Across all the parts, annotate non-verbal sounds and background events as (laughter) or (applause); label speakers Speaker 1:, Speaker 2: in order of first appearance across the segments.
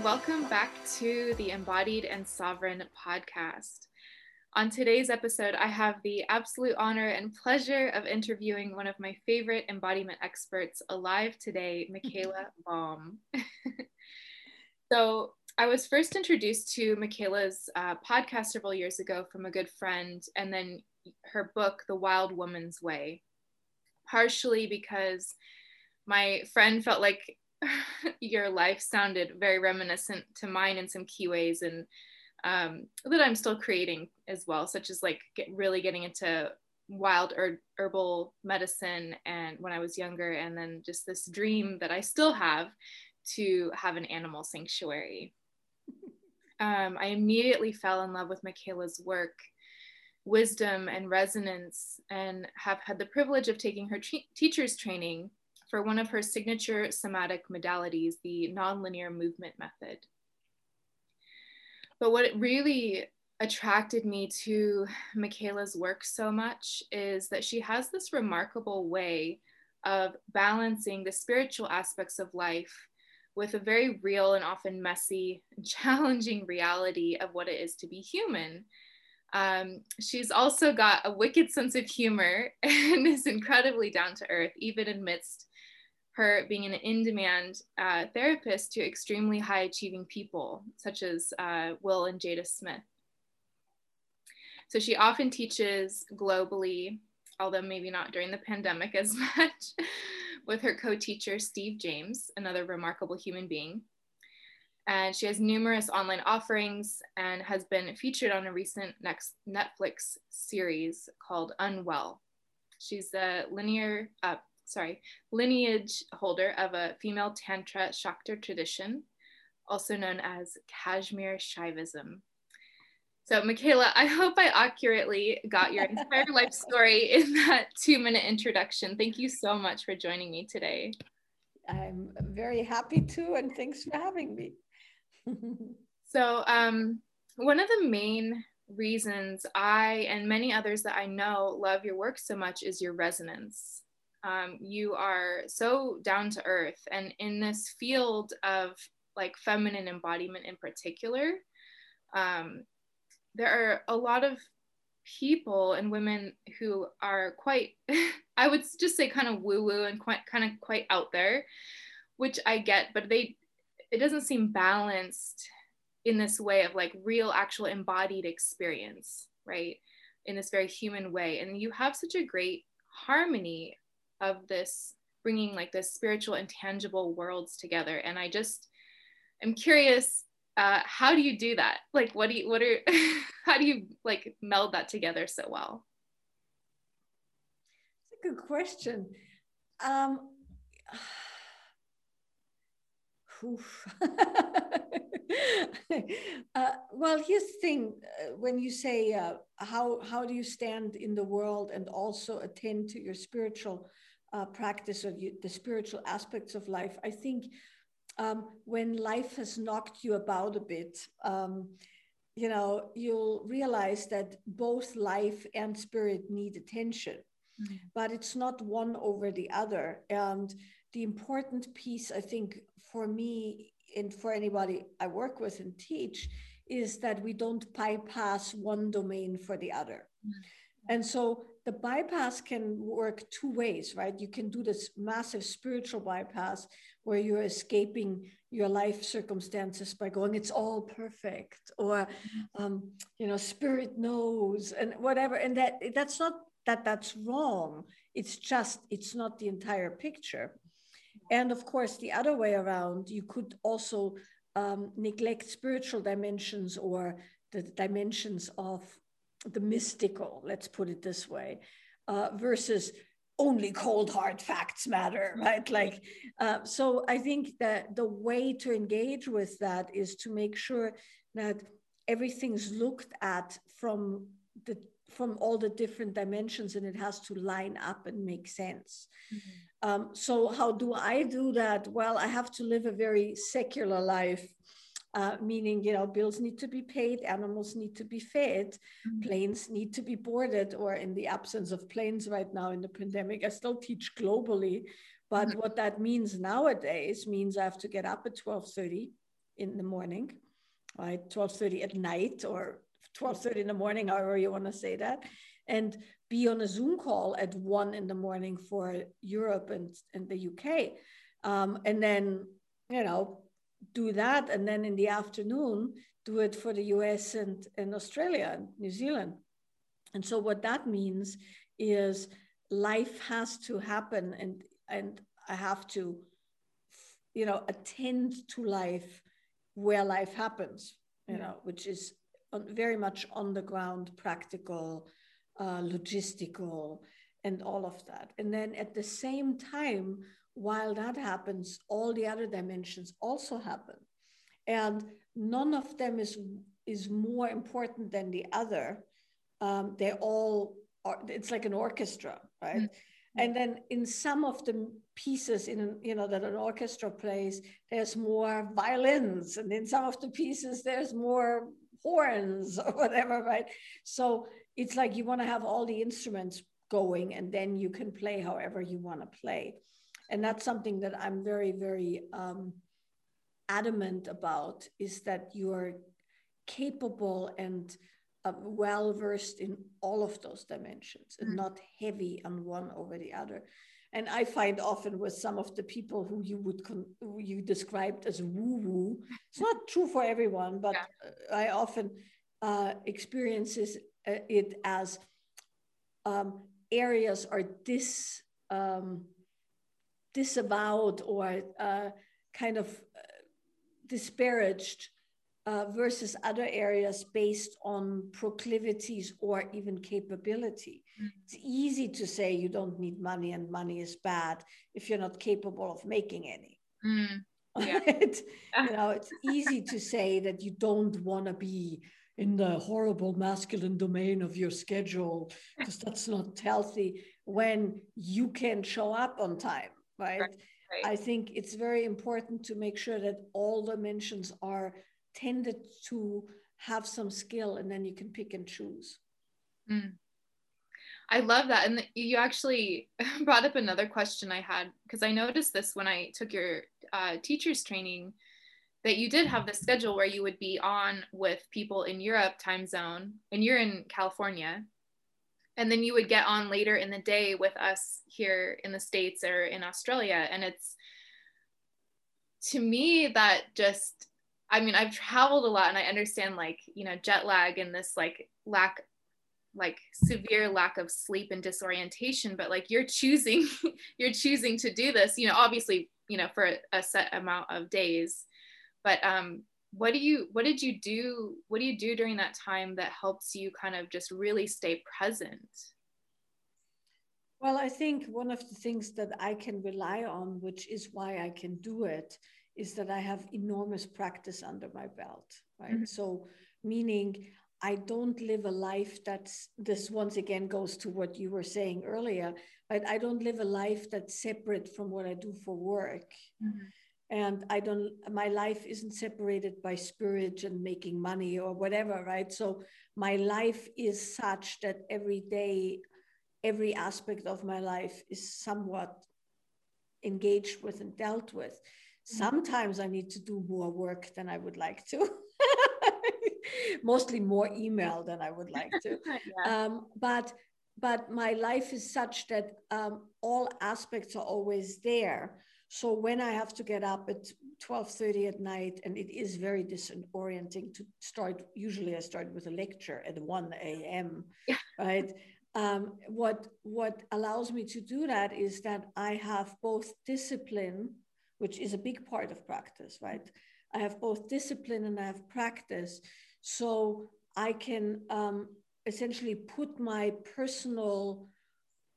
Speaker 1: and welcome back to the Embodied and Sovereign podcast. On today's episode, I have the absolute honor and pleasure of interviewing one of my favorite embodiment experts alive today, (laughs) Michaela Boehm. (laughs) so, I was first introduced to Michaela's uh, podcast several years ago from a good friend, and then her book, The Wild Woman's Way, partially because my friend felt like (laughs) your life sounded very reminiscent to mine in some key ways and um, that I'm still creating as well, such as like get, really getting into wild er- herbal medicine and when I was younger, and then just this dream that I still have to have an animal sanctuary. (laughs) Um, I immediately fell in love with Michaela's work, wisdom, and resonance, and have had the privilege of taking her teacher's training for one of her signature somatic modalities, the nonlinear movement method. But what really attracted me to Michaela's work so much is that she has this remarkable way of balancing the spiritual aspects of life with a very real and often messy, (laughs) challenging reality of what it is to be human. Um, she's also got a wicked sense of humor (laughs) and is incredibly down to earth, even amidst her being an in demand uh, therapist to extremely high achieving people, such as uh, Will and Jada Smith. So she often teaches globally, although maybe not during the pandemic as (laughs) much, with her co teacher, Steve James, another remarkable human being. And she has numerous online offerings and has been featured on a recent Netflix series called Unwell. She's a linear, uh, sorry, lineage holder of a female Tantra Shakta tradition, also known as Kashmir Shaivism. So, Michaela, I hope I accurately got your entire (laughs) life story in that two minute introduction. Thank you so much for joining me today.
Speaker 2: I'm very happy to, and thanks for having me. (laughs)
Speaker 1: so, um, one of the main reasons I and many others that I know love your work so much is your resonance um, you are so down to earth. And in this field of like feminine embodiment in particular um, there are a lot of people and women who are quite (laughs) i would just say kind of woo woo and quite kind of quite out there which i get but they it doesn't seem balanced in this way of like real actual embodied experience right in this very human way. And you have such a great harmony of this bringing like this spiritual and tangible worlds together. And i just i'm curious uh, how do you do that? Like what do you what are (laughs) how do you like meld that together so well?
Speaker 2: It's a good question. Um (sighs) (laughs) uh, well here's the thing uh, when you say uh, how how do you stand in the world and also attend to your spiritual uh, practice of you, the spiritual aspects of life. I think um, when life has knocked you about a bit, um, you know, you'll realize that both life and spirit need attention, mm-hmm. but it's not one over the other. And the important piece, I think, for me and for anybody I work with and teach, is that we don't bypass one domain for the other. Mm-hmm. And so the bypass can work two ways, right? You can do this massive spiritual bypass where you're escaping your life circumstances by going, it's all perfect, or, um, you know, spirit knows, and whatever. And that that's not that that's wrong. It's just, it's not the entire picture. And of course, the other way around, you could also um, neglect spiritual dimensions or the dimensions of the mystical, let's put it this way, uh, versus only cold hard facts matter, (laughs) right? Like, uh, so I think that the way to engage with that is to make sure that everything's looked at from the from all the different dimensions and it has to line up and make sense. Mm-hmm. Um, so how do I do that? Well, I have to live a very secular life uh, meaning you know bills need to be paid animals need to be fed mm-hmm. planes need to be boarded or in the absence of planes right now in the pandemic i still teach globally but mm-hmm. what that means nowadays means i have to get up at 12.30 in the morning, right? 12.30 at night or 12.30 in the morning, however you want to say that. And be on a Zoom call at one in the morning for Europe and, and the UK. Um, and then, you know, do that. And then in the afternoon, do it for the US and, and Australia and New Zealand. And so what that means is life has to happen and, and I have to, you know, attend to life where life happens, you know, which is very much on the ground, practical, uh, logistical, and all of that. And then at the same time, while that happens, all the other dimensions also happen. And none of them is, is more important than the other. Um, they all are, it's like an orchestra, right? Mm-hmm. And then in some of the pieces in you know that an orchestra plays, there's more violins, and in some of the pieces there's more horns (laughs) or whatever, right? So it's like you want to have all the instruments going, and then you can play however you want to play and that's something that i'm very very um, adamant about is that you're capable and uh, well versed in all of those dimensions and mm. not heavy on one over the other and i find often with some of the people who you would con- who you described as woo woo it's not true for everyone but yeah. i often uh, experiences uh, it as um, areas are dis um, disavowed or uh, kind of uh, disparaged uh, versus other areas based on proclivities or even capability. Mm-hmm. It's easy to say you don't need money and money is bad if you're not capable of making any. Mm. Yeah. (laughs) you know, it's easy to say that you don't want to be in the horrible masculine domain of your schedule because that's not healthy when you can show up on time right? right? I think it's very important to make sure that all dimensions are tended to have some skill and then you can pick and choose. Mm.
Speaker 1: I love that. And you actually (laughs) brought up another question I had because I noticed this when I took your uh, teacher's training that you did have the schedule where you would be on with people in Europe time zone and you're in California and then you would get on later in the day with us here in the states or in australia. And it's to me that just i mean i've traveled a lot and i understand like you know jet lag and this like lack like severe lack of sleep and disorientation. But like you're choosing (laughs) you're choosing to do this you know obviously you know for a set amount of days. But um what do you what did you do what do you do during that time that helps you kind of just really stay present?
Speaker 2: Well i think one of the things that i can rely on which is why i can do it is that i have enormous practice under my belt right? Mm-hmm. so meaning i don't live a life that's this once again goes to what you were saying earlier but i don't live a life that's separate from what i do for work. Mm-hmm and i don't my life isn't separated by spirit and making money or whatever right? So my life is such that every day every aspect of my life is somewhat engaged with and dealt with. Mm-hmm. sometimes i need to do more work than i would like to. (laughs) Mostly more email than i would like to. (laughs) Yeah. um, but but my life is such that um, all aspects are always there so when I have to get up at 12:30 at night, and it is very disorienting to start. Usually, I start with a lecture at 1 a.m. Yeah. Right. Um, what what allows me to do that is that I have both discipline, which is a big part of practice, right? I have both discipline and I have practice, so I can um, essentially put my personal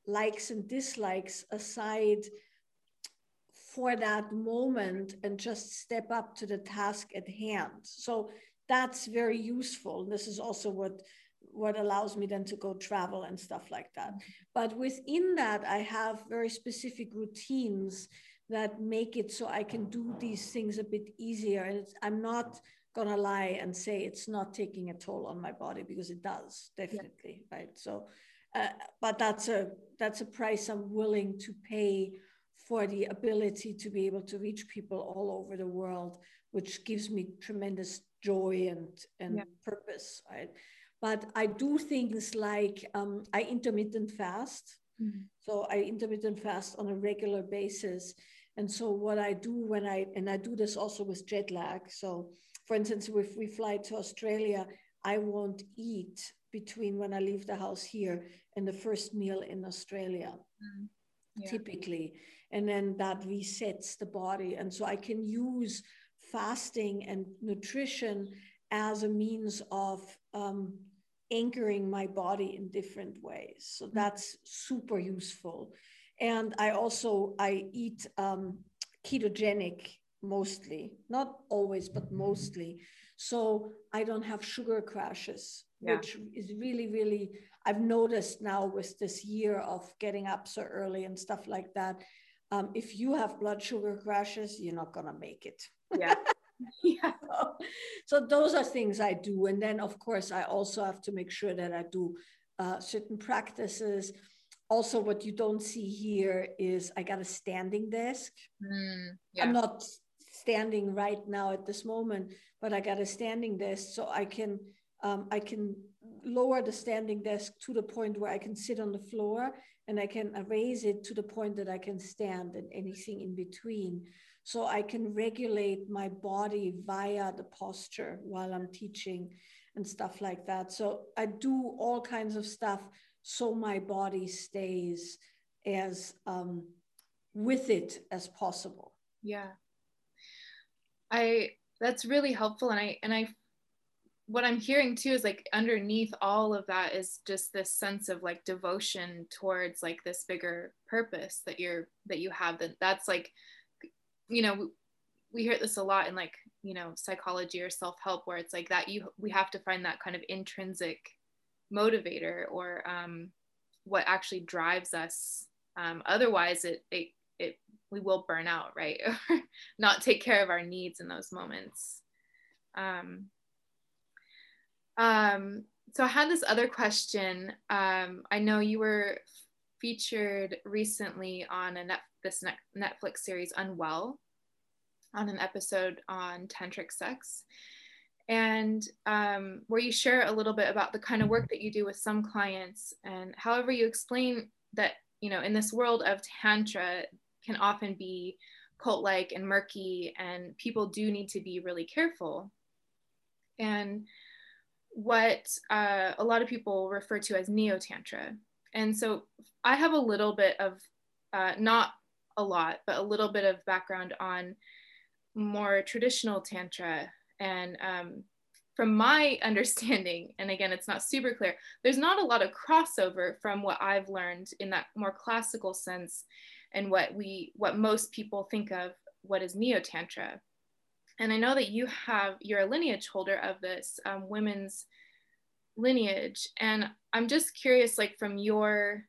Speaker 2: likes and dislikes aside for that moment and just step up to the task at hand. So that's very useful. This is also what what allows me then to go travel and stuff like that. But within that, I have very specific routines that make it so I can do these things a bit easier. And I'm not gonna lie and say it's not taking a toll on my body because it does definitely, yeah. right? So, uh, but that's a that's a price I'm willing to pay for the ability to be able to reach people all over the world, which gives me tremendous joy and, and yeah. purpose. Right? But I do things like um, I intermittent fast. Mm-hmm. So I intermittent fast on a regular basis. And so what I do when I, and I do this also with jet lag. So for instance, if we fly to Australia, I won't eat between when I leave the house here and the first meal in Australia, mm. Yeah. typically. And then that resets the body. And so I can use fasting and nutrition as a means of um, anchoring my body in different ways. So mm. that's super useful. And I also I eat um, ketogenic mostly, not always, but mostly. So I don't have sugar crashes, yeah. which is really, really, I've noticed now with this year of getting up so early and stuff like that. Um, if you have blood sugar crashes, you're not going to make it.
Speaker 1: Yeah. (laughs) yeah.
Speaker 2: So, so, those are things I do. And then, of course, I also have to make sure that I do uh, certain practices. Also, what you don't see here is I got a standing desk. Mm, yeah. I'm not standing right now at this moment, but I got a standing desk so I can um, I can lower the standing desk to the point where I can sit on the floor and I can raise it to the point that I can stand and anything in between. So I can regulate my body via the posture while I'm teaching and stuff like that. So I do all kinds of stuff so my body stays as um, with it as possible.
Speaker 1: Yeah. I that's really helpful and I and I what I'm hearing too is like underneath all of that is just this sense of like devotion towards like this bigger purpose that you're that you have that that's like you know we hear this a lot in like you know psychology or self-help where it's like that you we have to find that kind of intrinsic motivator or um, what actually drives us um, otherwise it, it it we will burn out, right? (laughs) Not take care of our needs in those moments. Um, um, so I had this other question. Um, I know you were featured recently on a net, this Netflix series Unwell, on an episode on tantric sex, and um, where you share a little bit about the kind of work that you do with some clients, and however you explain that you know in this world of tantra can often be cult like and murky, and people do need to be really careful. And what uh, a lot of people refer to as neo tantra. And so I have a little bit of, uh, not a lot, but a little bit of background on more traditional tantra. And um, from my (laughs) understanding, and again, it's not super clear, there's not a lot of crossover from what I've learned in that more classical sense and what we what most people think of what is neo tantra and i know that you have you're a lineage holder of this um, women's lineage. And i'm just curious like from your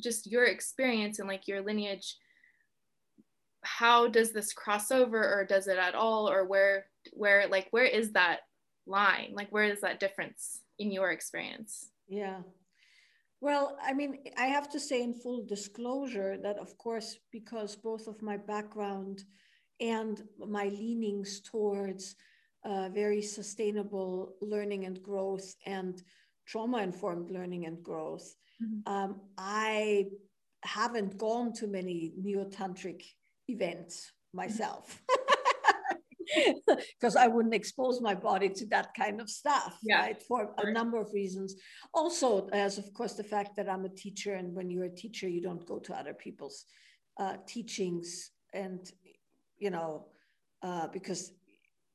Speaker 1: just your experience and like your lineage how does this cross over or does it at all? Or where where like where is that line? Like where is that difference in your experience?
Speaker 2: Yeah well, I mean, I have to say in full disclosure that, of course, because both of my background and my leanings towards uh, very sustainable learning and growth and trauma informed learning and growth, mm-hmm. um, I haven't gone to many neo tantric events myself. (laughs) (laughs) because I wouldn't expose my body to that kind of stuff, yeah. right? For a number of reasons. Also, as of course, the fact that I'm a teacher, and when you're a teacher, you don't go to other people's uh, teachings, and you know, uh, because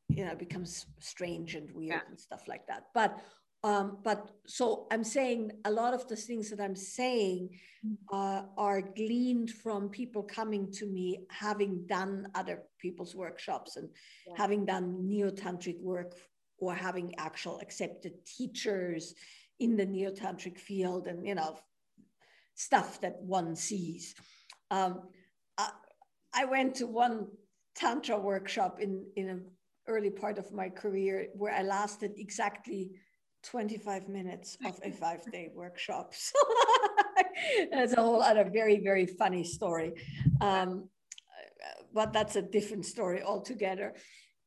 Speaker 2: you know, it becomes strange and weird yeah. and stuff like that. But um, but so I'm saying a lot of the things that I'm saying mm-hmm. uh, are gleaned from people coming to me having done other people's workshops and yeah. having done neo-tantric work or having actual accepted teachers in the neo-tantric field and you know stuff that one sees. Um, I, I went to one tantra workshop in in an early part of my career where I lasted exactly 25 minutes of a (laughs) five day workshop. (laughs) that's a whole other very, very funny story. Um, but that's a different story altogether.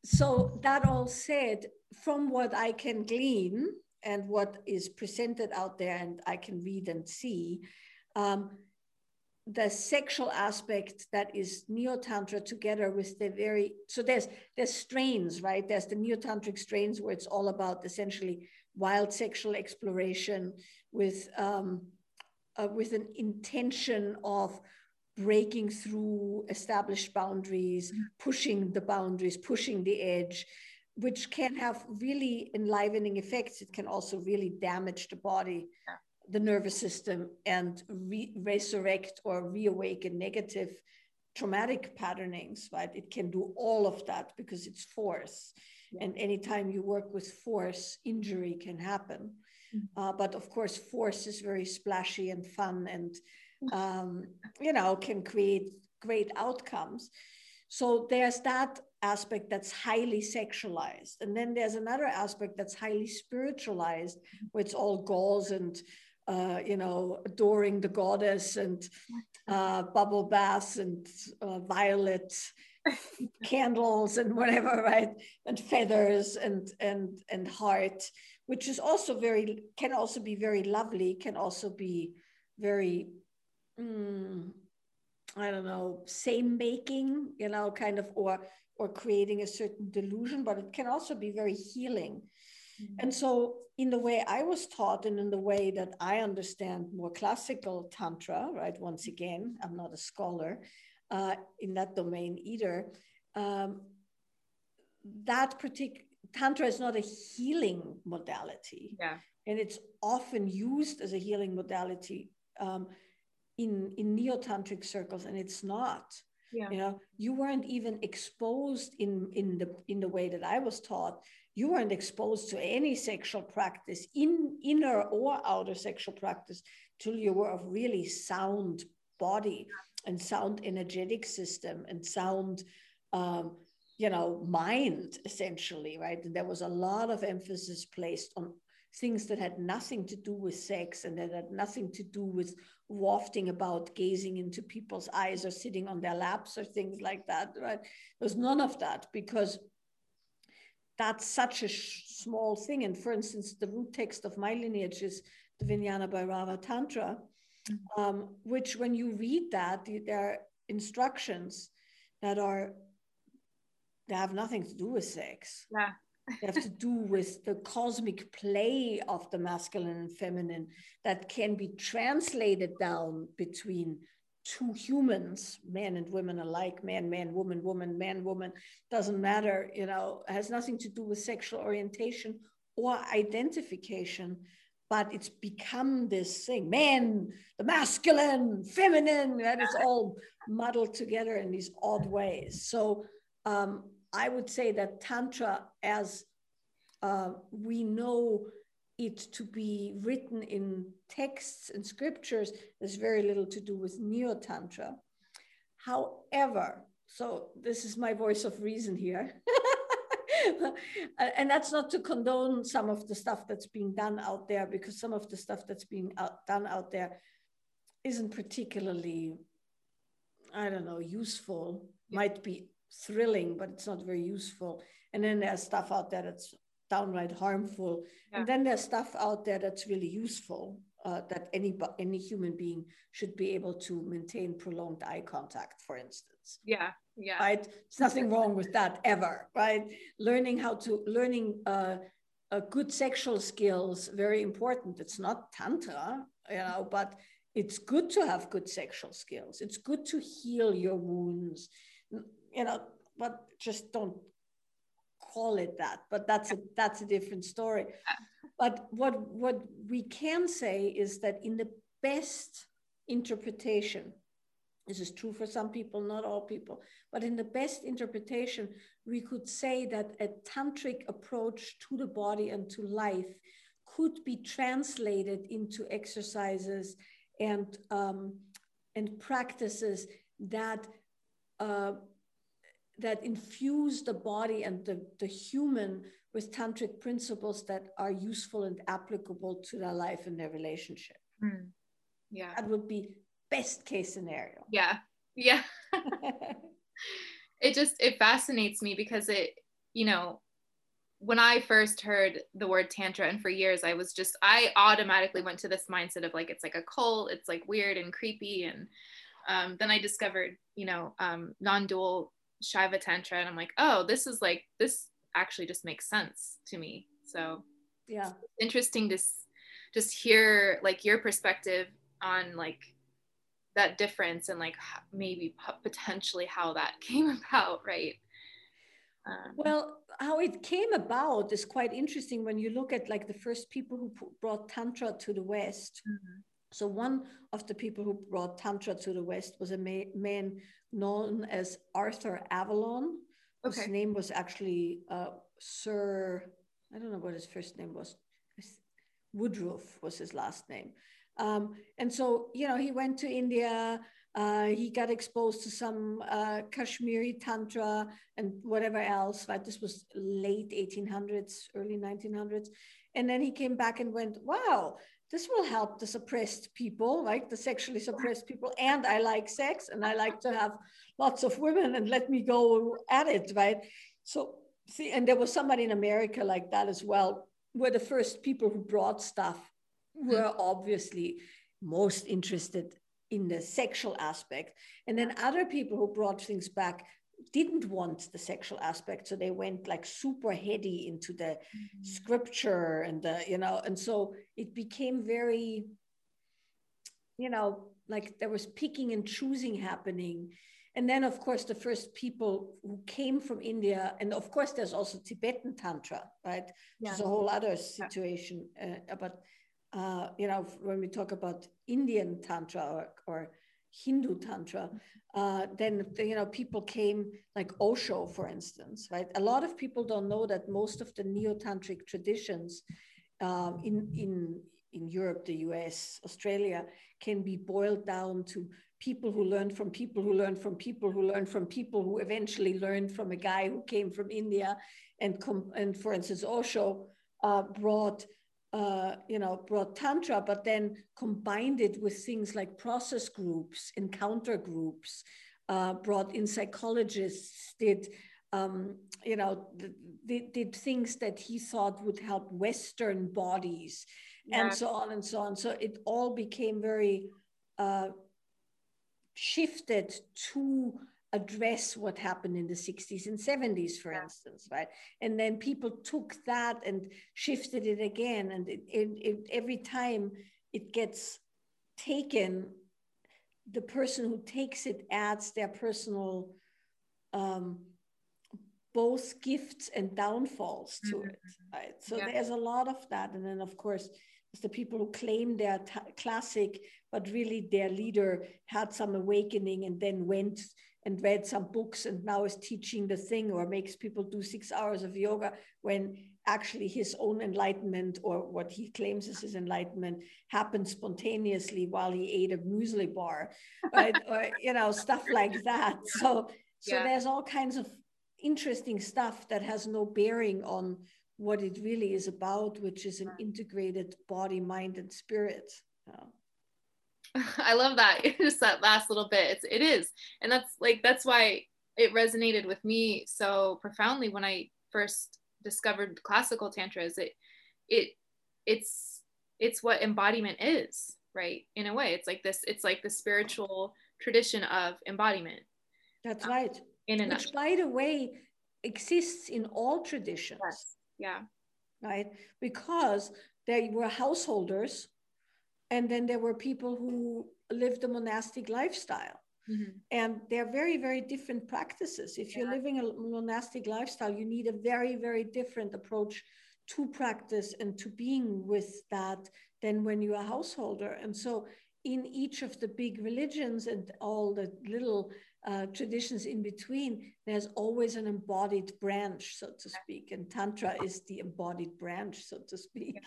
Speaker 2: So, that all said, from what I can glean and what is presented out there, and I can read and see, um, the sexual aspect that is neo-tantra together with the very so there's there's strains right there's the neo-tantric strains where it's all about essentially wild sexual exploration with um, uh, with an intention of breaking through established boundaries mm-hmm. pushing the boundaries pushing the edge which can have really enlivening effects it can also really damage the body yeah the nervous system and re- resurrect or reawaken negative traumatic patternings, right? It can do all of that because it's force. And anytime you work with force, injury can happen. Mm-hmm. Uh, but of course, force is very splashy and fun and, um, you know, can create great outcomes. So there's that aspect that's highly sexualized. And then there's another aspect that's highly spiritualized, where it's all gauze and uh, you know, adoring the goddess and uh, bubble baths and uh, violet (laughs) candles and whatever, right? And feathers and and and heart, which is also very can also be very lovely, can also be very. Mm, I don't know, same making, you know, kind of, or or creating a certain delusion, but it can also be very healing. Mm-hmm. And so, in the way I was taught, and in the way that I understand more classical Tantra, right? Once again, I'm not a scholar uh, in that domain either. Um, that particular Tantra is not a healing modality.
Speaker 1: Yeah.
Speaker 2: And it's often used as a healing modality um, in, in neo tantric circles, and it's not.
Speaker 1: Yeah.
Speaker 2: You know, you weren't even exposed in in the in the way that I was taught you weren't exposed to any sexual practice, in inner or outer sexual practice, till you were of really sound body and sound energetic system and sound, um, you know, mind essentially, right? And there was a lot of emphasis placed on things that had nothing to do with sex and that had nothing to do with wafting about gazing into people's eyes or sitting on their laps or things like that right there was none of that because that's such a small thing. And for instance, the root text of my lineage is the Vijnana Bhairava Tantra, mm-hmm. um, which when you read that, there are instructions that are, they have nothing to do with sex.
Speaker 1: Yeah. (laughs)
Speaker 2: they have to do with the cosmic play of the masculine and feminine that can be translated down between two humans, men and women alike, man, man, woman, woman, man, woman, doesn't matter, you know, has nothing to do with sexual orientation or identification, but it's become this thing, man, the masculine, feminine, that is all muddled together in these odd ways. So um, I would say that Tantra, as uh, we know it to be written in texts and scriptures has very little to do with neo tantra however so this is my voice of reason here (laughs) (laughs) and that's not to condone some of the stuff that's being done out there because some of the stuff that's being out, done out there isn't particularly i don't know useful might be thrilling but it's not very useful and then there's stuff out there that's downright harmful. Yeah. And then there's stuff out there that's really useful uh, that any any human being should be able to maintain prolonged eye contact, for instance.
Speaker 1: Yeah, yeah.
Speaker 2: Right. There's nothing wrong with that ever. Right. Learning how to learning uh, uh, good sexual skills very important. It's not tantra, you know, but it's good to have good sexual skills. It's good to heal your wounds, you know, but just don't call it that, but that's a that's a different story. But what what we can say is that in the best interpretation, this is true for some people, not all people, but in the best interpretation, we could say that a tantric approach to the body and to life could be translated into exercises and um, and practices that uh, that infuse the body and the, the human with tantric principles that are useful and applicable to their life and their relationship.
Speaker 1: Mm. Yeah.
Speaker 2: That would be best case scenario.
Speaker 1: Yeah. Yeah. (laughs) it just it fascinates me because it, you know, when I first heard the word tantra, and for years I was just, I automatically went to this mindset of like, it's like a cult, it's like weird and creepy. And um, then I discovered, you know, um, non dual Shiva Tantra, and I'm like, oh, this is like, this actually just makes sense to me. So,
Speaker 2: yeah,
Speaker 1: interesting to just hear like your perspective on like that difference and like maybe potentially how that (laughs) came about, right?
Speaker 2: Um, well, how it came about is quite interesting when you look at like the first people who brought tantra to the West. Mm-hmm. So one of the people who brought tantra to the West was a man known as Arthur Avalon. Okay. His name was actually uh, Sir. I don't know what his first name was. Woodroffe was his last name. Um, and so, you know, he went to India, uh, he got exposed to some uh, Kashmiri Tantra and whatever else, right? This was late 1800s, early 1900s. And then he came back and went, wow, this will help the suppressed people, right? The sexually suppressed people. And I like sex and I like to have lots of women and let me go at it, right? So, see, and there was somebody in America like that as well, where the first people who brought stuff mm-hmm. were obviously most interested in the sexual aspect. And then other people who brought things back didn't want the sexual aspect. So they went like super heady into the mm-hmm. scripture and the, you know, and so it became very, you know, like there was picking and choosing happening. And then, of course, the first people who came from India, and of course, there's also Tibetan Tantra, right? Yeah. It's a whole other situation. Uh, but uh, you know, when we talk about Indian Tantra or, or Hindu Tantra, uh, then, you know, people came like Osho, for instance, right? A lot of people don't know that most of the neo-tantric traditions um, in, in, in Europe, the US, Australia, can be boiled down to people who learned from people who learned from people who learned from people who eventually learned from a guy who came from India. And, com- and for instance, Osho uh, brought uh, you know, brought Tantra, but then combined it with things like process groups, encounter groups, uh, brought in psychologists, did, um, you know, did, did things that he thought would help Western bodies yeah. and so on and so on. So it all became very uh, shifted to address what happened in the 60s and 70s, for yeah. instance, right? And then people took that and shifted it again. And it, it, it, every time it gets taken, the person who takes it adds their personal um, both gifts and downfalls to mm-hmm. it, right? So yeah. there's a lot of that. And then, of course, the people who claim they're t- classic, but really their leader had some awakening and then went and read some books and now is teaching the thing or makes people do six hours of yoga when actually his own enlightenment or what he claims is his enlightenment happened spontaneously while he ate a muesli bar right? (laughs) Or you know stuff like that. So so yeah. there's all kinds of interesting stuff that has no bearing on what it really is about which is an mm. integrated body mind and spirit (laughs)
Speaker 1: I love that. (laughs) Just that last little bit. It's, it is. And that's like, that's why it resonated with me so profoundly when I first discovered classical tantra is it, it, it's, it's what embodiment is, right? In a way, it's like this, it's like the spiritual tradition of embodiment.
Speaker 2: That's um, right. In a Which, by the way, exists in all traditions.
Speaker 1: Yes. Yeah.
Speaker 2: Right. Because they were householders and then there were people who lived a monastic lifestyle. Mm-hmm. And they're very, very different practices. If you're living a monastic lifestyle, you need a very, very different approach to practice and to being with that than when you're a householder. And so, in each of the big religions and all the little uh, traditions in between, there's always an embodied branch, so to speak. And Tantra is the embodied branch, so to speak.
Speaker 1: Yeah,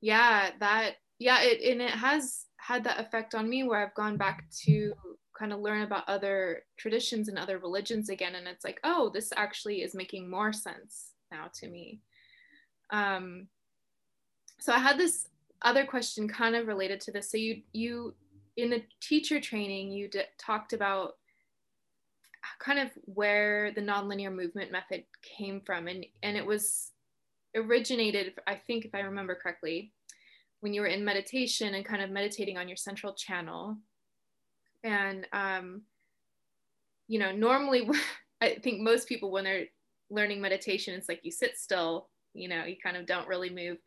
Speaker 1: yeah that yeah it and it has had that effect on me where i've gone back to kind of learn about other traditions and other religions again and it's like oh this actually is making more sense now to me um so i had this other question kind of related to this. So you you in the teacher training you d- talked about kind of where the nonlinear movement method came from and and it was originated I think if I remember correctly when you were in meditation and kind of meditating on your central channel. And um you know normally (laughs) I think most people when they're learning meditation it's like you sit still you know you kind of don't really move.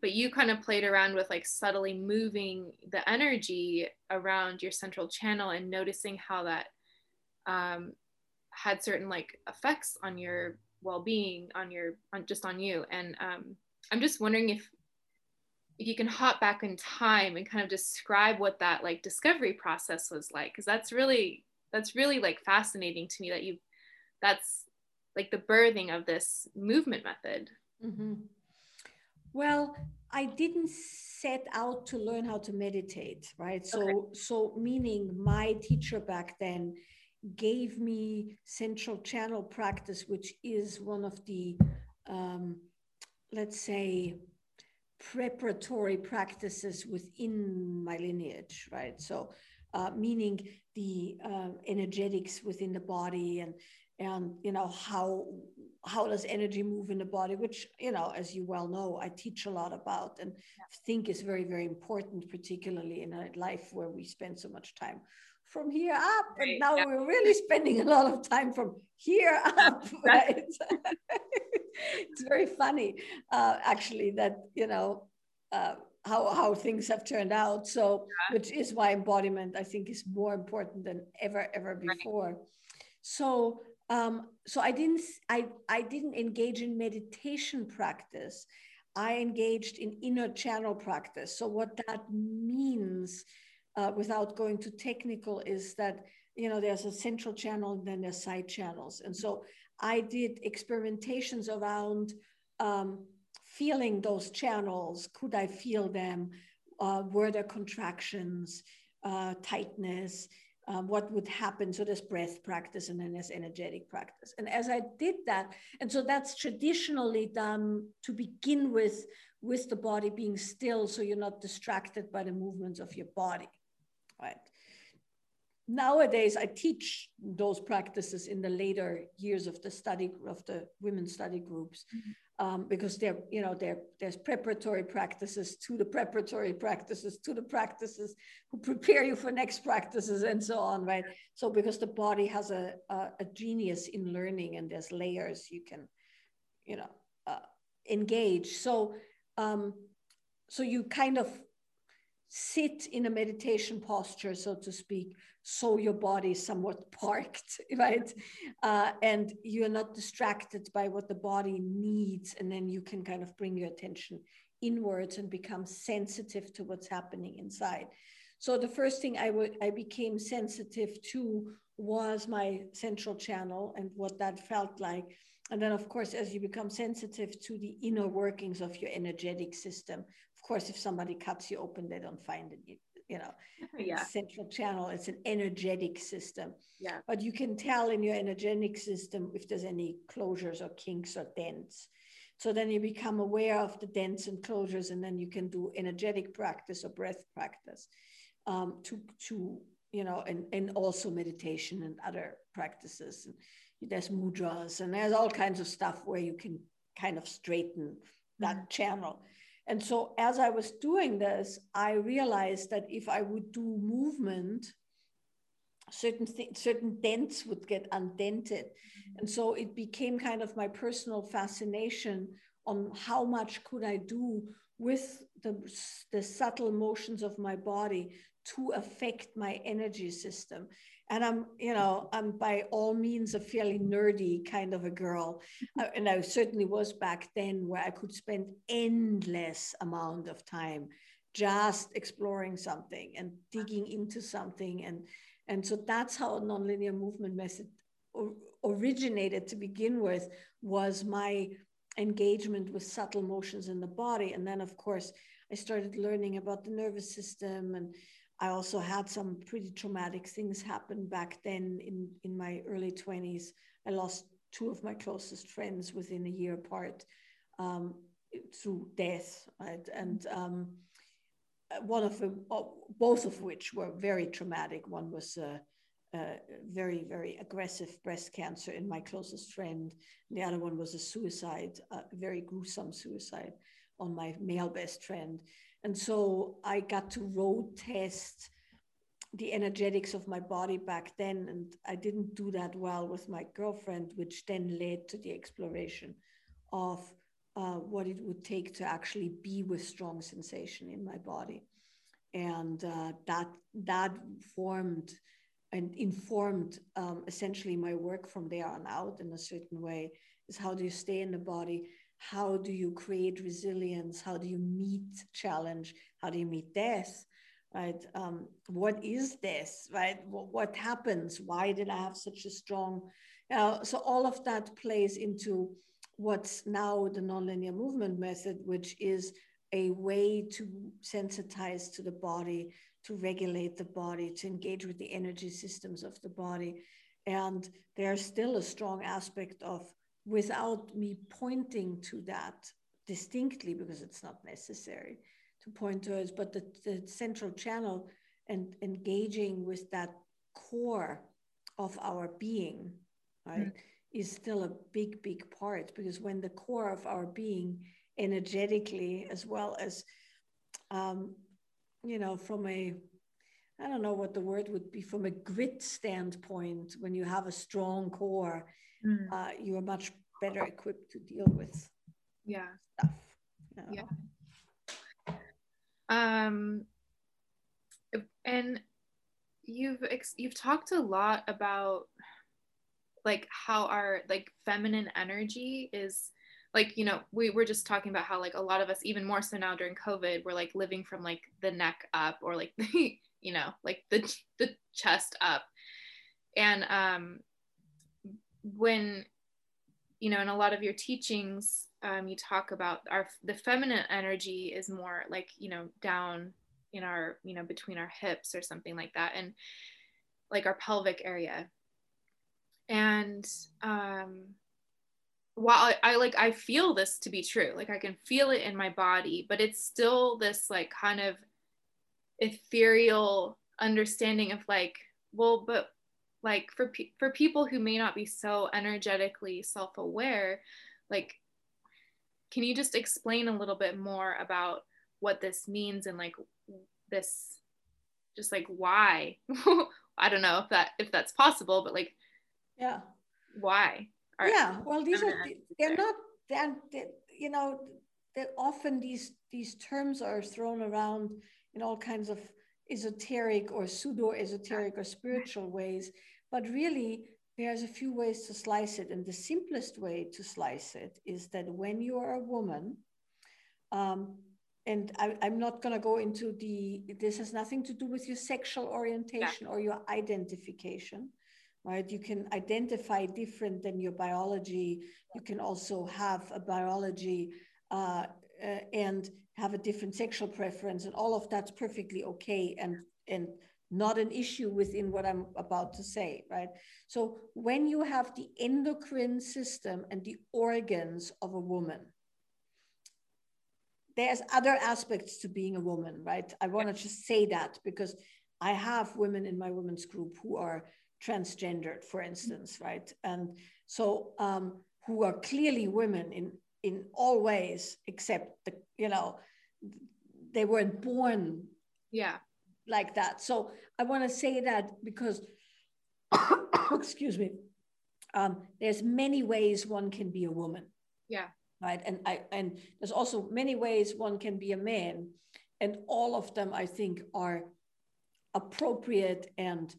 Speaker 1: But you kind of played around with like subtly moving the energy around your central channel and noticing how that um, had certain like effects on your well-being on your on just on you. And um, i'm just wondering if if you can hop back in time and kind of describe what that like discovery process was like because that's really that's really like fascinating to me that you that's like the birthing of this movement method
Speaker 2: Mm-hmm. Well, I didn't set out to learn how to meditate, right? So, okay. so meaning my teacher back then gave me central channel practice, which is one of the, um, let's say, preparatory practices within my lineage, right? So, uh, meaning the uh, energetics within the body and and you know how how does energy move in the body which you know as you well know i teach a lot about and think is very very important particularly in a life where we spend so much time from here up right. and now yeah. we're really spending a lot of time from here up (laughs) right (laughs) it's very funny uh, actually that you know uh, how, how things have turned out so yeah. which is why embodiment i think is more important than ever ever before right. so um, so I didn't I, I didn't engage in meditation practice. I engaged in inner channel practice. So what that means, uh, without going too technical, is that you know there's a central channel and then there's side channels. And so I did experimentations around um, feeling those channels. Could I feel them? Uh, were there contractions, uh, tightness? um, what would happen. So there's breath practice and then there's energetic practice. And as I did that, and so that's traditionally done to begin with, with the body being still, so you're not distracted by the movements of your body, right? Nowadays, I teach those practices in the later years of the study of the women's study groups. Mm-hmm um, because there, you know, there, there's preparatory practices to the preparatory practices to the practices who prepare you for next practices and so on, right? So because the body has a, a, a genius in learning and there's layers you can, you know, uh, engage. So, um, so you kind of sit in a meditation posture, so to speak, so your body is somewhat (laughs) parked, right? Uh, and you're not distracted by what the body needs. And then you can kind of bring your attention inwards and become sensitive to what's happening inside. So the first thing I would I became sensitive to was my central channel and what that felt like. And then, of course, as you become sensitive to the inner workings of your energetic system, of course, if somebody cuts you open, they don't find it you know. (laughs) Yeah. central channel it's an energetic system.
Speaker 1: Yeah.
Speaker 2: But you can tell in your energetic system if there's any closures or kinks or dents. So then you become aware of the dents and closures and then you can do energetic practice or breath practice um, to to you know and and also meditation and other practices. And there's mudras and there's all kinds of stuff where you can kind of straighten that mm-hmm. channel and so as I was doing this, I realized that if I would do movement, certain th- certain dents would get undented. Mm-hmm. And so it became kind of my personal fascination on how much could I do with the, the subtle motions of my body to affect my energy system and i'm you know i'm by all means a fairly nerdy kind of a girl. Uh, and i certainly was back then where i could spend endless amount of time just exploring something and digging into something. And and so that's how a nonlinear movement method originated to begin with was my engagement with subtle motions in the body. And then of course i started learning about the nervous system and I also had some pretty traumatic things happen back then in, in my early 20s. I lost two of my closest friends within a year apart um, through death. Right? And, um, one of the, both of which were very traumatic. One was a, a, very, very aggressive breast cancer in my closest friend. The other one was a suicide, a very gruesome suicide on my male best friend. And so I got to road test the energetics of my body back then. And I didn't do that well with my girlfriend, which then led to the exploration of uh, what it would take to actually be with strong sensation in my body. And uh, that, that formed and informed um, essentially my work from there on out in a certain way is how do you stay in the body? How do you create resilience? How do you meet challenge? How do you meet death? Right? Um, what is this? Right? What, what happens? Why did I have such a strong? You know, so all of that plays into what's now the nonlinear movement method, which is a way to sensitize to the body, to regulate the body, to engage with the energy systems of the body. And there's still a strong aspect of, without me pointing to that distinctly, because it's not necessary to point to it, but the, the central channel and engaging with that core of our being, right? Mm is still a big, big part because when the core of our being, energetically, as well as, um, you know, from a, I don't know what the word would be, from a grit standpoint, when you have a strong core, mm. uh, you are much better equipped to deal with
Speaker 1: yeah
Speaker 2: stuff. You know?
Speaker 1: Yeah. Um, and you've you've talked a lot about like how our like feminine energy is like you know we were just talking about how like a lot of us even more so now during covid we're like living from like the neck up or like the (laughs) you know like the the chest up and um when you know in a lot of your teachings um you talk about our the feminine energy is more like you know down in our you know between our hips or something like that and like our pelvic area. And um while I, I, like i feel this to be true like i can feel it in my body but it's still this like kind of ethereal understanding of like well but like for pe- for people who may not be so energetically self-aware like can you just explain a little bit more about what this means and like this just like why (laughs) i don't know if that if that's possible but like
Speaker 2: yeah.
Speaker 1: Why?
Speaker 2: Are, yeah. Well, these are they're not they're, they're you know that often these these terms are thrown around in all kinds of esoteric or pseudo esoteric or spiritual ways, but really there's a few ways to slice it, and the simplest way to slice it is that when you are a woman. Um, and I, am not going to go into the, this has nothing to do with your sexual orientation yeah. or your identification right? You can identify different than your biology. You can also have a biology uh, uh, and have a different sexual preference, and all of that's perfectly okay and and not an issue within what I'm about to say, right? So when you have the endocrine system and the organs of a woman, there's other aspects to being a woman, right? I want to just say that because I have women in my women's group who are transgendered, for instance, right? And so um, who are clearly women in in all ways, except the you know they weren't born
Speaker 1: yeah
Speaker 2: like that. So I want to say that because (coughs) excuse me, um, there's many ways one can be a woman.
Speaker 1: Yeah.
Speaker 2: Right. And I and there's also many ways one can be a man, and all of them I think are appropriate and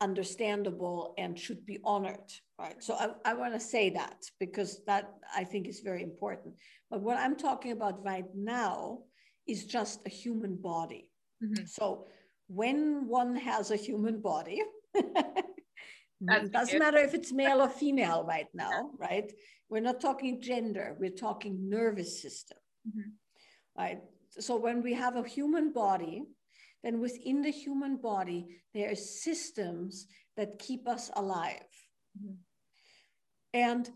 Speaker 2: understandable and should be honored right so i, I want to say that because that i think is very important but what i'm talking about right now is just a human body mm-hmm. so when one has a human body (laughs) it (laughs) doesn't matter if it's male or female right now right we're not talking gender we're talking nervous system mm-hmm. right so when we have a human body then within the human body, there are systems that keep us alive. Mm-hmm. And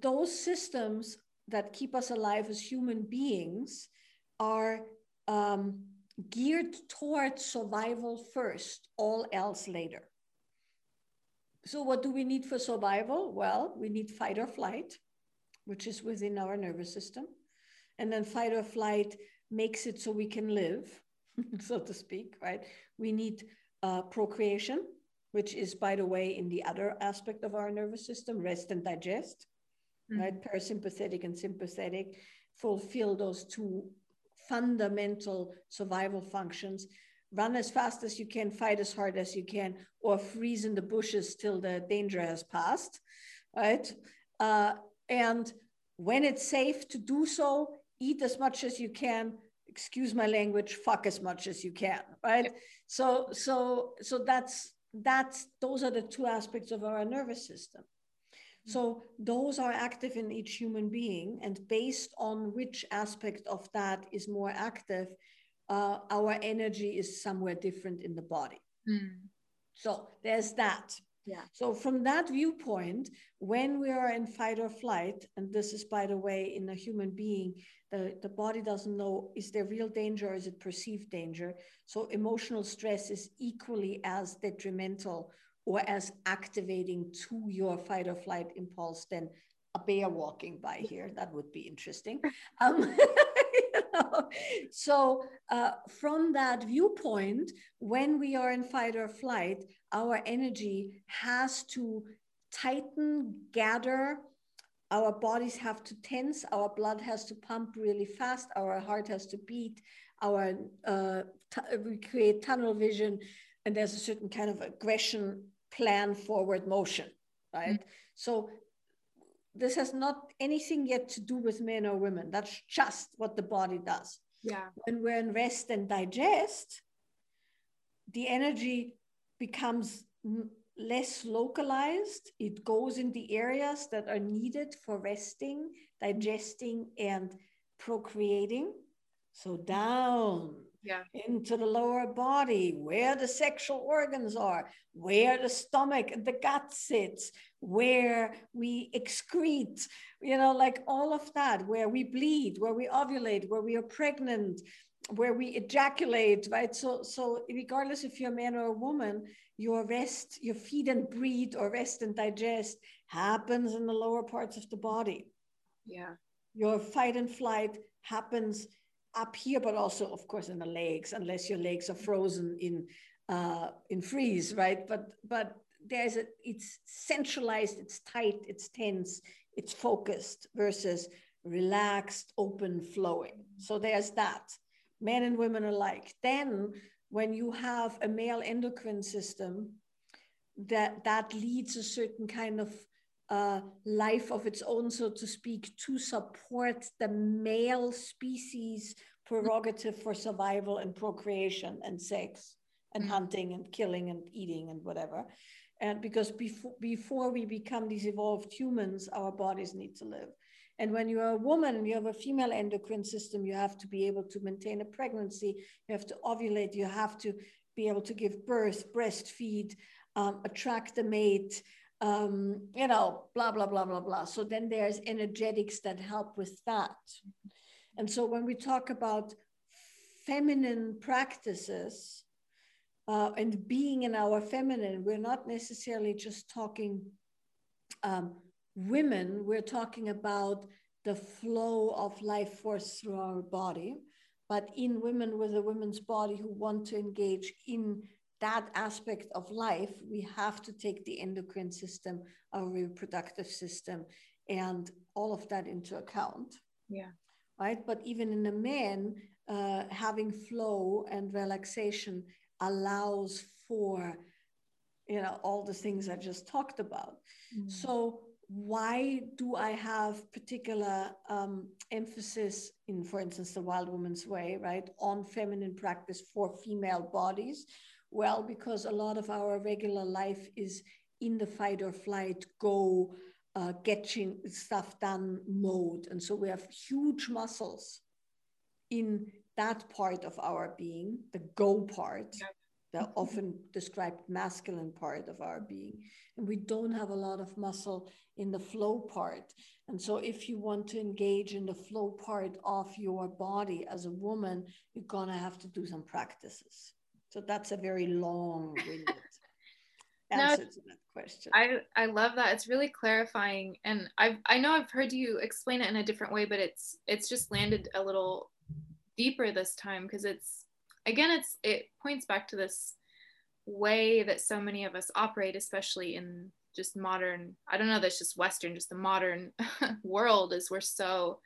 Speaker 2: those systems that keep us alive as human beings are um, geared towards survival first, all else later. So, what do we need for survival? Well, we need fight or flight, which is within our nervous system. And then fight or flight makes it so we can live, (laughs) so to speak, right? We need uh, procreation, which is, by the way, in the other aspect of our nervous system, rest and digest, mm-hmm. right? Parasympathetic and sympathetic fulfill those two fundamental survival functions run as fast as you can, fight as hard as you can, or freeze in the bushes till the danger has passed, right? Uh, and when it's safe to do so, eat as much as you can. Excuse my language. Fuck as much as you can, right? So, so, so that's that's those are the two aspects of our nervous system. So those are active in each human being, and based on which aspect of that is more active, uh, our energy is somewhere different in the body. Mm. So there's that.
Speaker 1: Yeah.
Speaker 2: So from that viewpoint, when we are in fight or flight, and this is by the way in a human being, the, the body doesn't know is there real danger or is it perceived danger. So emotional stress is equally as detrimental or as activating to your fight or flight impulse than a bear walking by here. That would be interesting. Um, (laughs) so uh, from that viewpoint, when we are in fight or flight, our energy has to tighten, gather. Our bodies have to tense. Our blood has to pump really fast. Our heart has to beat. Our uh, we create tunnel vision, and there's a certain kind of aggression plan forward motion, right? Mm-hmm. So this has not anything yet to do with men or women. That's just what the body does.
Speaker 1: Yeah.
Speaker 2: When we're in rest and digest, the energy becomes less localized. It goes in the areas that are needed for resting, digesting, and procreating. So down
Speaker 1: yeah.
Speaker 2: into the lower body, where the sexual organs are, where the stomach and the gut sits, where we excrete, you know, like all of that, where we bleed, where we ovulate, where we are pregnant, where we ejaculate, right? So, so regardless if you're a man or a woman, your rest, your feed and breathe or rest and digest happens in the lower parts of the body.
Speaker 1: Yeah.
Speaker 2: Your fight and flight happens up here, but also, of course, in the legs, unless your legs are frozen in uh, in freeze, right? But but there's a it's centralized, it's tight, it's tense, it's focused versus relaxed, open, flowing. So there's that. Men and women alike. Then when you have a male endocrine system that that leads a certain kind of uh, life of its own, so to speak, to support the male species prerogative for survival and procreation and sex and mm-hmm. hunting and killing and eating and whatever. And because before, before we become these evolved humans, our bodies need to live. And when you're a woman you have a female endocrine system, you have to be able to maintain a pregnancy, you have to ovulate, you have to be able to give birth, breastfeed, um, attract a mate, um, you know, blah, blah, blah, blah, blah. So then there's energetics that help with that. And so when we talk about feminine practices uh, and being in our feminine, we're not necessarily just talking um, women, we're talking about the flow of life force through our body. But in women with a women's body who want to engage in that aspect of life, we have to take the endocrine system, our reproductive system, and all of that into account.
Speaker 1: Yeah.
Speaker 2: Right. But even in a man, uh, having flow and relaxation allows for, you know, all the things I just talked about. Mm. So why do I have particular um, emphasis in, for instance, the Wild Woman's Way, right, on feminine practice for female bodies? Well, because a lot of our regular life is in the fight or flight, go, uh, getting stuff done mode. And so we have huge muscles in that part of our being, the go part, the mm-hmm. often described masculine part of our being. And we don't have a lot of muscle in the flow part. And so, if you want to engage in the flow part of your body as a woman, you're going to have to do some practices. So, that's a very long winded (laughs) answer no, to that question.
Speaker 1: I, I love that. It's really clarifying. And I I know I've heard you explain it in a different way, but it's it's just landed a little deeper this time because it's again it's it points back to this way that so many of us operate especially in just modern i don't know that's just western just the modern (laughs) world is we're so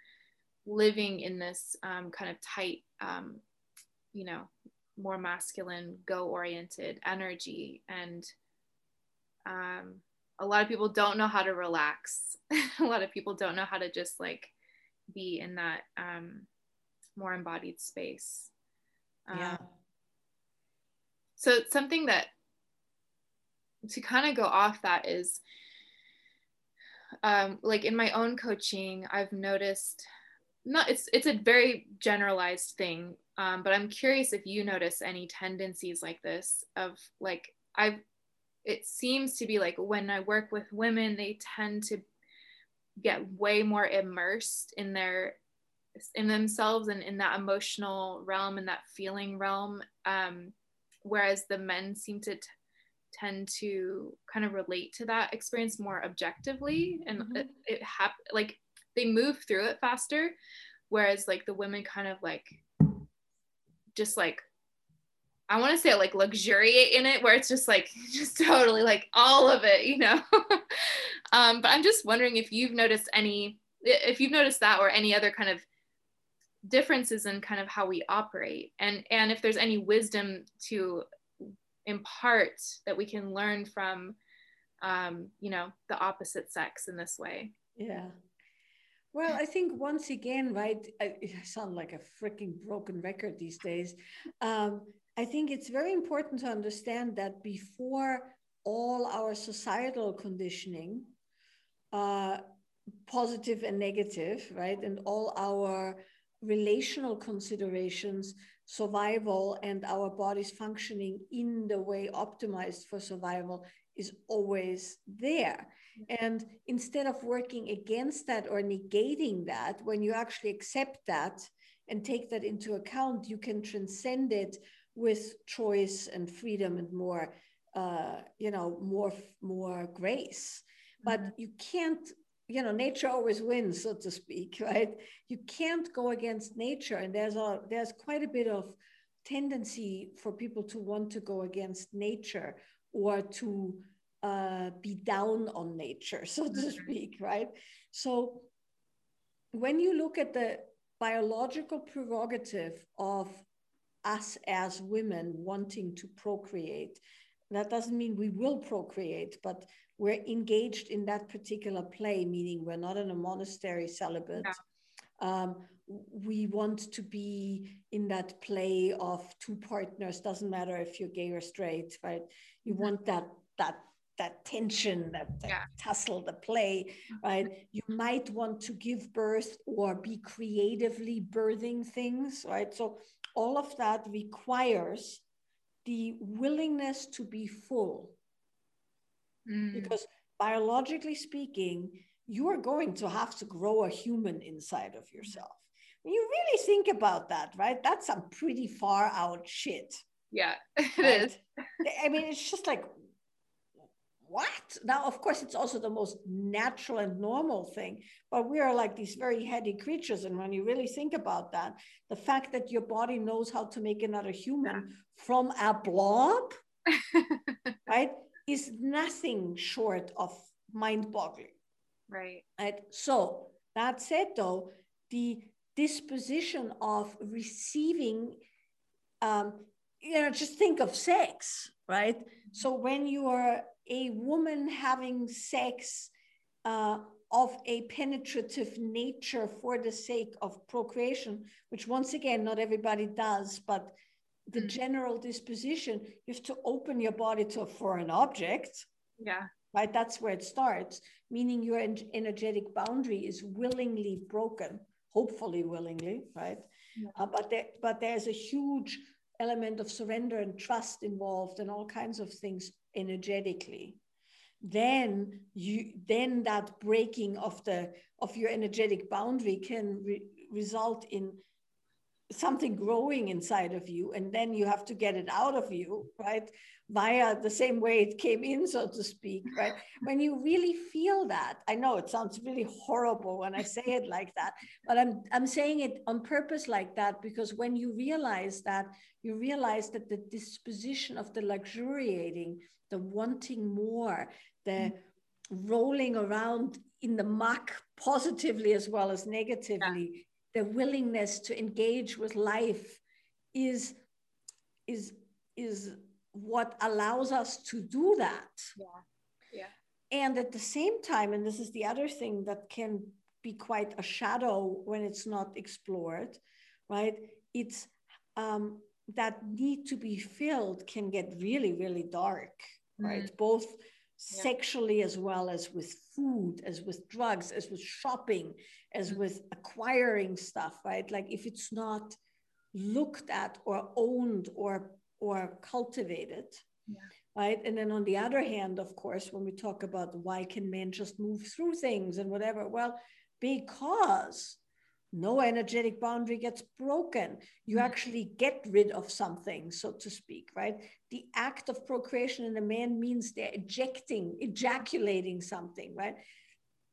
Speaker 1: living in this um, kind of tight um, you know more masculine go oriented energy. And um, a lot of people don't know how to relax. (laughs) A lot of people don't know how to just like be in that um, more embodied space.
Speaker 2: Yeah. Um,
Speaker 1: so something that to kind of go off that is um, like in my own coaching i've noticed not it's it's a very generalized thing um, but i'm curious if you notice any tendencies like this of like i've it seems to be like when i work with women they tend to get way more immersed in their in themselves and in that emotional realm and that feeling realm um, whereas the men seem to t- tend to kind of relate to that experience more objectively and mm-hmm. it, it hap- like they move through it faster whereas like the women kind of like just like I want to say like luxuriate in it where it's just like (laughs) just totally like all of it, you know. (laughs) um, but I'm just wondering if you've noticed any if you've noticed that or any other kind of differences in kind of how we operate and and if there's any wisdom to impart that we can learn from um, you know the opposite sex in this way
Speaker 2: yeah well i think once again right i, (laughs) I sound like a freaking broken record these days um, i think it's very important to understand that before all our societal conditioning uh, positive and negative right and all our relational considerations, survival, and our bodies functioning in the way optimized for survival is always there. And instead of working against that or negating that, when you actually accept that and take that into account, you can transcend it with choice and freedom and more, uh, you know, more more grace. But mm-hmm. you can't you know nature always wins so to speak (laughs) right you can't go against nature and there's a there's quite a bit of tendency for people to want to go against nature or to uh, be down on nature (laughs) so to mm-hmm. speak right so when you look at the biological prerogative of us as women wanting to procreate that doesn't mean we will procreate but we're engaged in that particular play, meaning we're not in a monastery celibate. Um, we want to be in that play of two partners. Doesn't matter if you're gay or straight, right? You mm-hmm. want that that that tension, that, that yeah. tussle, the play, mm-hmm. right? You might want to give birth or be creatively birthing things, right? So all of that requires the willingness to be full mm. because biologically speaking, you are going to have to grow a human inside of yourself. When you really think about that, right? That's some pretty far out shit.
Speaker 1: Yeah, (laughs) it right? is.
Speaker 2: I mean, it's just like, what? Now, of course, it's also the most natural and normal thing, but we are like these very heady creatures. And when you really think about that, the fact that your body knows how to make another human from a blob, (laughs) right? is nothing short of mind boggling.
Speaker 1: Right.
Speaker 2: Right. So that said, though, the disposition of receiving, um, you know, just think of sex, right? So when you are a woman having sex uh, of a penetrative nature for the sake of procreation, which once again, not everybody does, but the mm. general disposition, you have to open your body to a foreign object.
Speaker 1: Yeah.
Speaker 2: Right. That's where it starts, meaning your energetic boundary is willingly broken, hopefully willingly, right? Yeah. Uh, but there, but there's a huge element of surrender and trust involved and all kinds of things energetically then you then that breaking of the of your energetic boundary can re- result in something growing inside of you and then you have to get it out of you right via the same way it came in so to speak right (laughs) when you really feel that i know it sounds really horrible when i say it like that but i'm i'm saying it on purpose like that because when you realize that you realize that the disposition of the luxuriating the wanting more the mm. rolling around in the muck positively as well as negatively yeah. the willingness to engage with life is is is what allows us to do that
Speaker 1: yeah yeah
Speaker 2: and at the same time and this is the other thing that can be quite a shadow when it's not explored right it's um, that need to be filled can get really really dark right mm. both yeah. sexually as well as with food, as with drugs, as with shopping, as mm-hmm. with acquiring stuff, right? Like if it's not looked at or owned or or cultivated. Yeah. Right. And then on the other hand, of course, when we talk about why can men just move through things and whatever, well, because no energetic boundary gets broken. You mm-hmm. actually get rid of something, so to speak, right? The act of procreation in a man means they're ejecting, ejaculating something, right?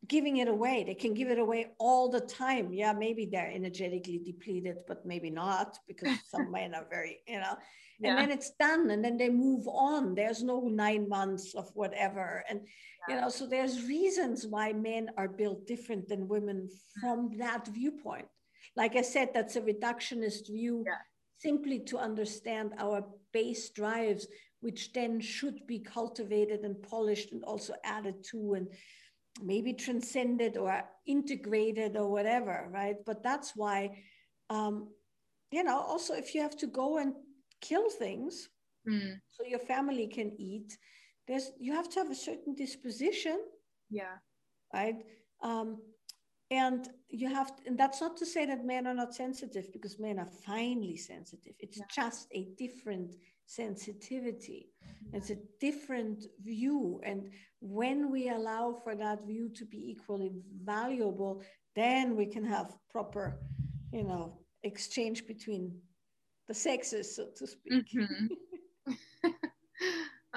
Speaker 2: Giving it away. They can give it away all the time. Yeah, maybe they're energetically depleted, but maybe not because (laughs) some men are very, you know, and then it's done and then they move on. There's no nine months of whatever. And you know so there's reasons why men are built different than women from that viewpoint like i said that's a reductionist view yeah. simply to understand our base drives which then should be cultivated and polished and also added to and maybe transcended or integrated or whatever right but that's why um, you know also if you have to go and kill things mm. so your family can eat there's you have to have a certain disposition
Speaker 1: yeah
Speaker 2: right um, and you have to, and that's not to say that men are not sensitive because men are finely sensitive it's yeah. just a different sensitivity yeah. it's a different view and when we allow for that view to be equally valuable then we can have proper you know exchange between the sexes so to speak mm-hmm. (laughs) (laughs)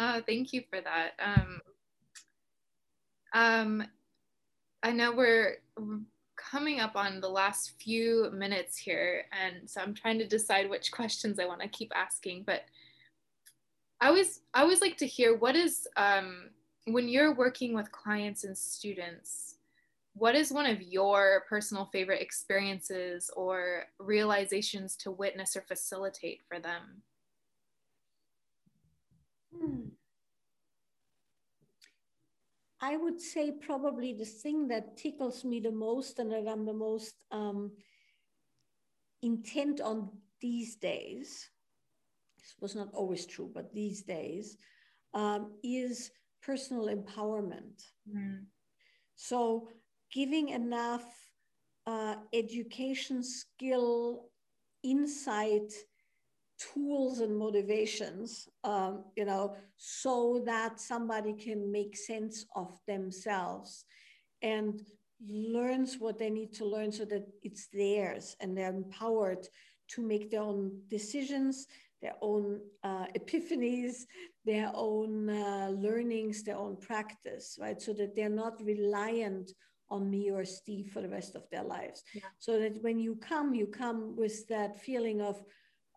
Speaker 1: Oh, thank you for that. Um, um, I know we're coming up on the last few minutes here, and so I'm trying to decide which questions I want to keep asking. But I always, I always like to hear what is um, when you're working with clients and students. What is one of your personal favorite experiences or realizations to witness or facilitate for them? Hmm.
Speaker 2: I would say probably the thing that tickles me the most and that I'm the most um, intent on these days, this was not always true, but these days, um, is personal empowerment. Mm. So giving enough uh, education, skill, insight, tools and motivations, um, you know, so that somebody can make sense of themselves and learns what they need to learn so that it's theirs and they're empowered to make their own decisions, their own uh, epiphanies, their own uh, learnings, their own practice, right? So that they're not reliant on me or Steve for the rest of their lives. Yeah. So that when you come, you come with that feeling of,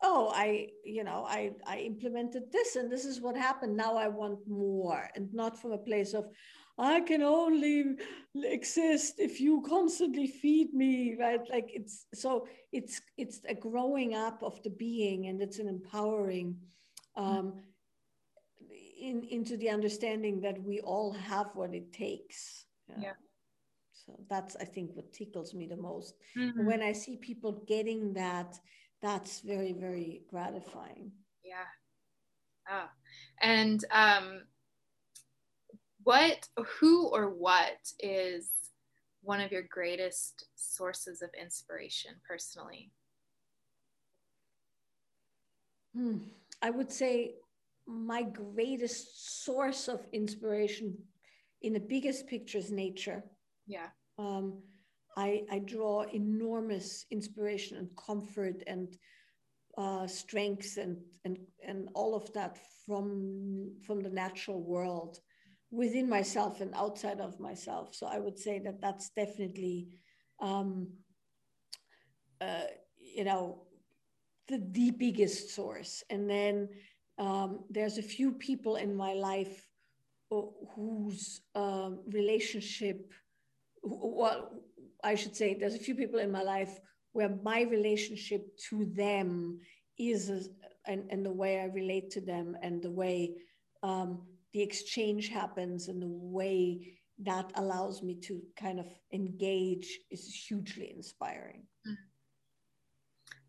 Speaker 2: oh i you know i i implemented this and this is what happened. Now i want more. And not from a place of i can only exist if you constantly feed me right? Like it's so it's it's a growing up of the being and it's an empowering um, in, into the understanding that we all have what it takes.
Speaker 1: Yeah
Speaker 2: so that's i think what tickles me the most mm-hmm. when i see people getting that that's very very gratifying
Speaker 1: yeah ah. and um what who or what is one of your greatest sources of inspiration personally
Speaker 2: Hmm. I would say my greatest source of inspiration in the biggest picture is nature.
Speaker 1: Yeah.
Speaker 2: Um, I, I draw enormous inspiration and comfort and uh, strength and, and, and all of that from, from the natural world within myself and outside of myself. So I would say that that's definitely, um, uh, you know, the, the biggest source. And then um, there's a few people in my life whose um, relationship, well, I should say, there's a few people in my life where my relationship to them is, a, and, and the way I relate to them and the way um, the exchange happens and the way that allows me to kind of engage is hugely inspiring. Mm-hmm.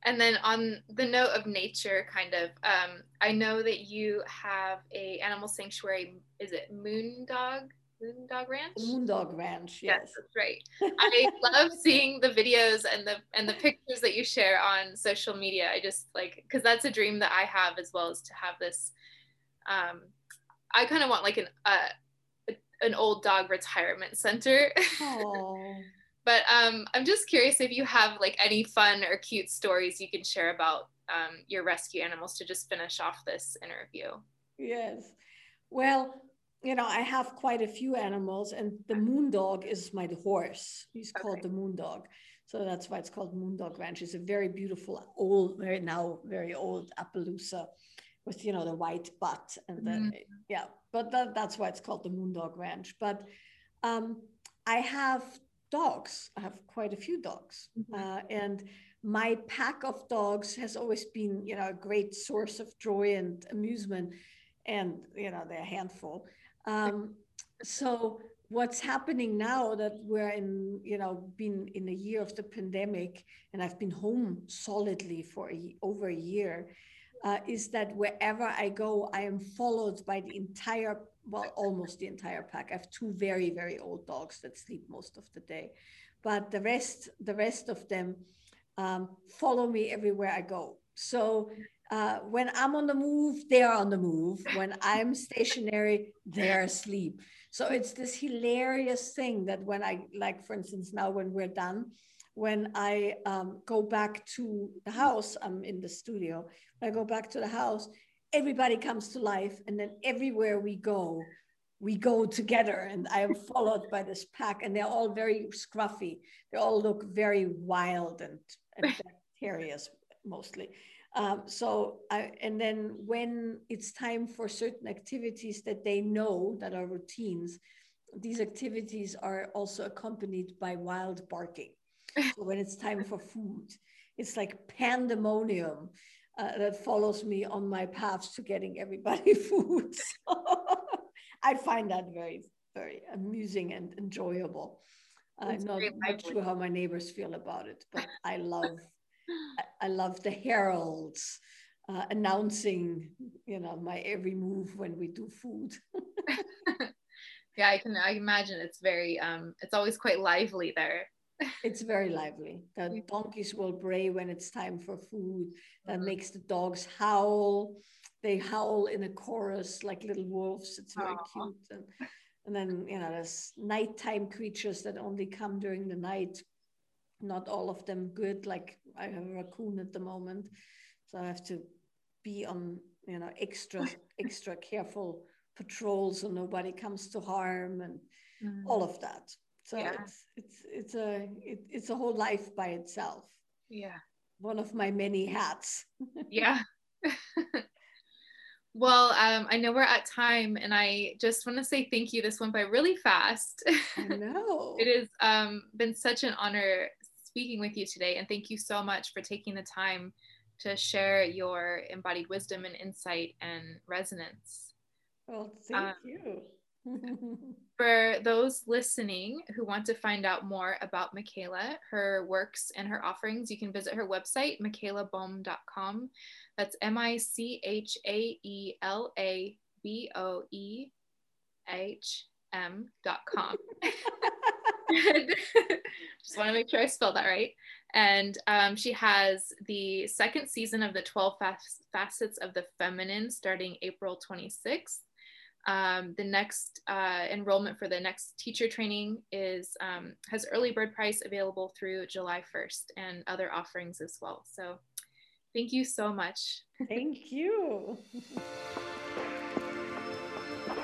Speaker 1: And then on the note of nature, kind of, um, I know that you have a animal sanctuary. Is it Moondog? Moondog Ranch?
Speaker 2: Moondog Ranch. Yes, yes
Speaker 1: that's right. (laughs) I love seeing the videos and the and the pictures that you share on social media. I just like because that's a dream that I have as well as to have this. Um, I kind of want like an uh, an old dog retirement center. (laughs) but um, I'm just curious if you have like any fun or cute stories you can share about um, your rescue animals to just finish off this interview.
Speaker 2: Yes. Well, you know, I have quite a few animals, and the moon dog is my horse. He's called okay. the moon dog. So that's why it's called Moondog Ranch. It's a very beautiful, old, very now very old Appaloosa with, you know, the white butt and the, mm. yeah, but that, that's why it's called the Moondog Ranch. But um, I have dogs. I have quite a few dogs. Mm-hmm. Uh, and my pack of dogs has always been, you know, a great source of joy and amusement. And, you know, they're a handful. Um, so what's happening now that we're in, you know, been in a year of the pandemic and I've been home solidly for a, over a year, uh, is that wherever I go, I am followed by the entire well, almost the entire pack. I have two very, very old dogs that sleep most of the day, but the rest, the rest of them um, follow me everywhere I go. So uh, when I'm on the move, they are on the move. When I'm stationary, they're asleep. So it's this hilarious thing that when I, like, for instance, now when we're done, when I um, go back to the house, I'm in the studio. When I go back to the house, everybody comes to life and then everywhere we go we go together and i am followed by this pack and they're all very scruffy they all look very wild and, and (laughs) bacterious mostly um, so I, and then when it's time for certain activities that they know that are routines these activities are also accompanied by wild barking so when it's time for food it's like pandemonium uh, that follows me on my path to getting everybody (laughs) food. So (laughs) I find that very, very amusing and enjoyable. I'm not, not sure how my neighbors feel about it, but I love, I, I love the heralds uh, announcing, you know, my every move when we do food. (laughs)
Speaker 1: yeah, I can. I imagine it's very. Um, it's always quite lively there (laughs)
Speaker 2: it's very lively. The donkeys will bray when it's time for food. That mm-hmm. makes the dogs howl. They howl in a chorus like little wolves. It's very Aww. cute. And, and then, you know, there's nighttime creatures that only come during the night. Not all of them good. Like I have a raccoon at the moment. So I have to be on, you know, extra, (laughs) extra careful patrols so nobody comes to harm and mm. all of that. So yeah. it's it's it's a it, it's a whole life by itself.
Speaker 1: Yeah.
Speaker 2: One of my many hats. (laughs)
Speaker 1: yeah. (laughs) well, um, I know we're at time, and I just want to say thank you. This went by really fast.
Speaker 2: I know.
Speaker 1: it has um, been such an honor speaking with you today, and thank you so much for taking the time to share your embodied wisdom and insight and resonance.
Speaker 2: Well, thank um, you. (laughs)
Speaker 1: For those listening who want to find out more about Michaela, her works and her offerings, you can visit her website, michaelaboehm.com. That's M I C H A E L A B O E H M.com. (laughs) (laughs) Just want to make sure I spelled that right.
Speaker 3: And um, she has the second season of the 12 Facets of the Feminine starting April 26th. Um, the next uh, enrollment for the next teacher training is um, has early bird price available through July 1st and other offerings as well. So thank you so much.
Speaker 2: Thank you.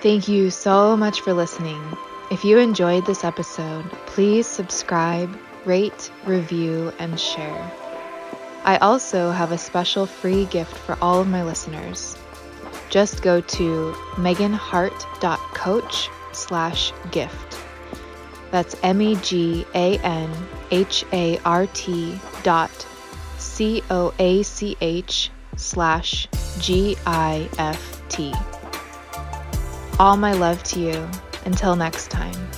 Speaker 1: Thank you so much for listening. If you enjoyed this episode, please subscribe, rate, review, and share. I also have a special free gift for all of my listeners. Just go to meganhart.coach slash gift. That's M-E-G-A-N-H-A-R-T dot C-O-A-C-H slash G-I-F-T. All my love to you. Until next time.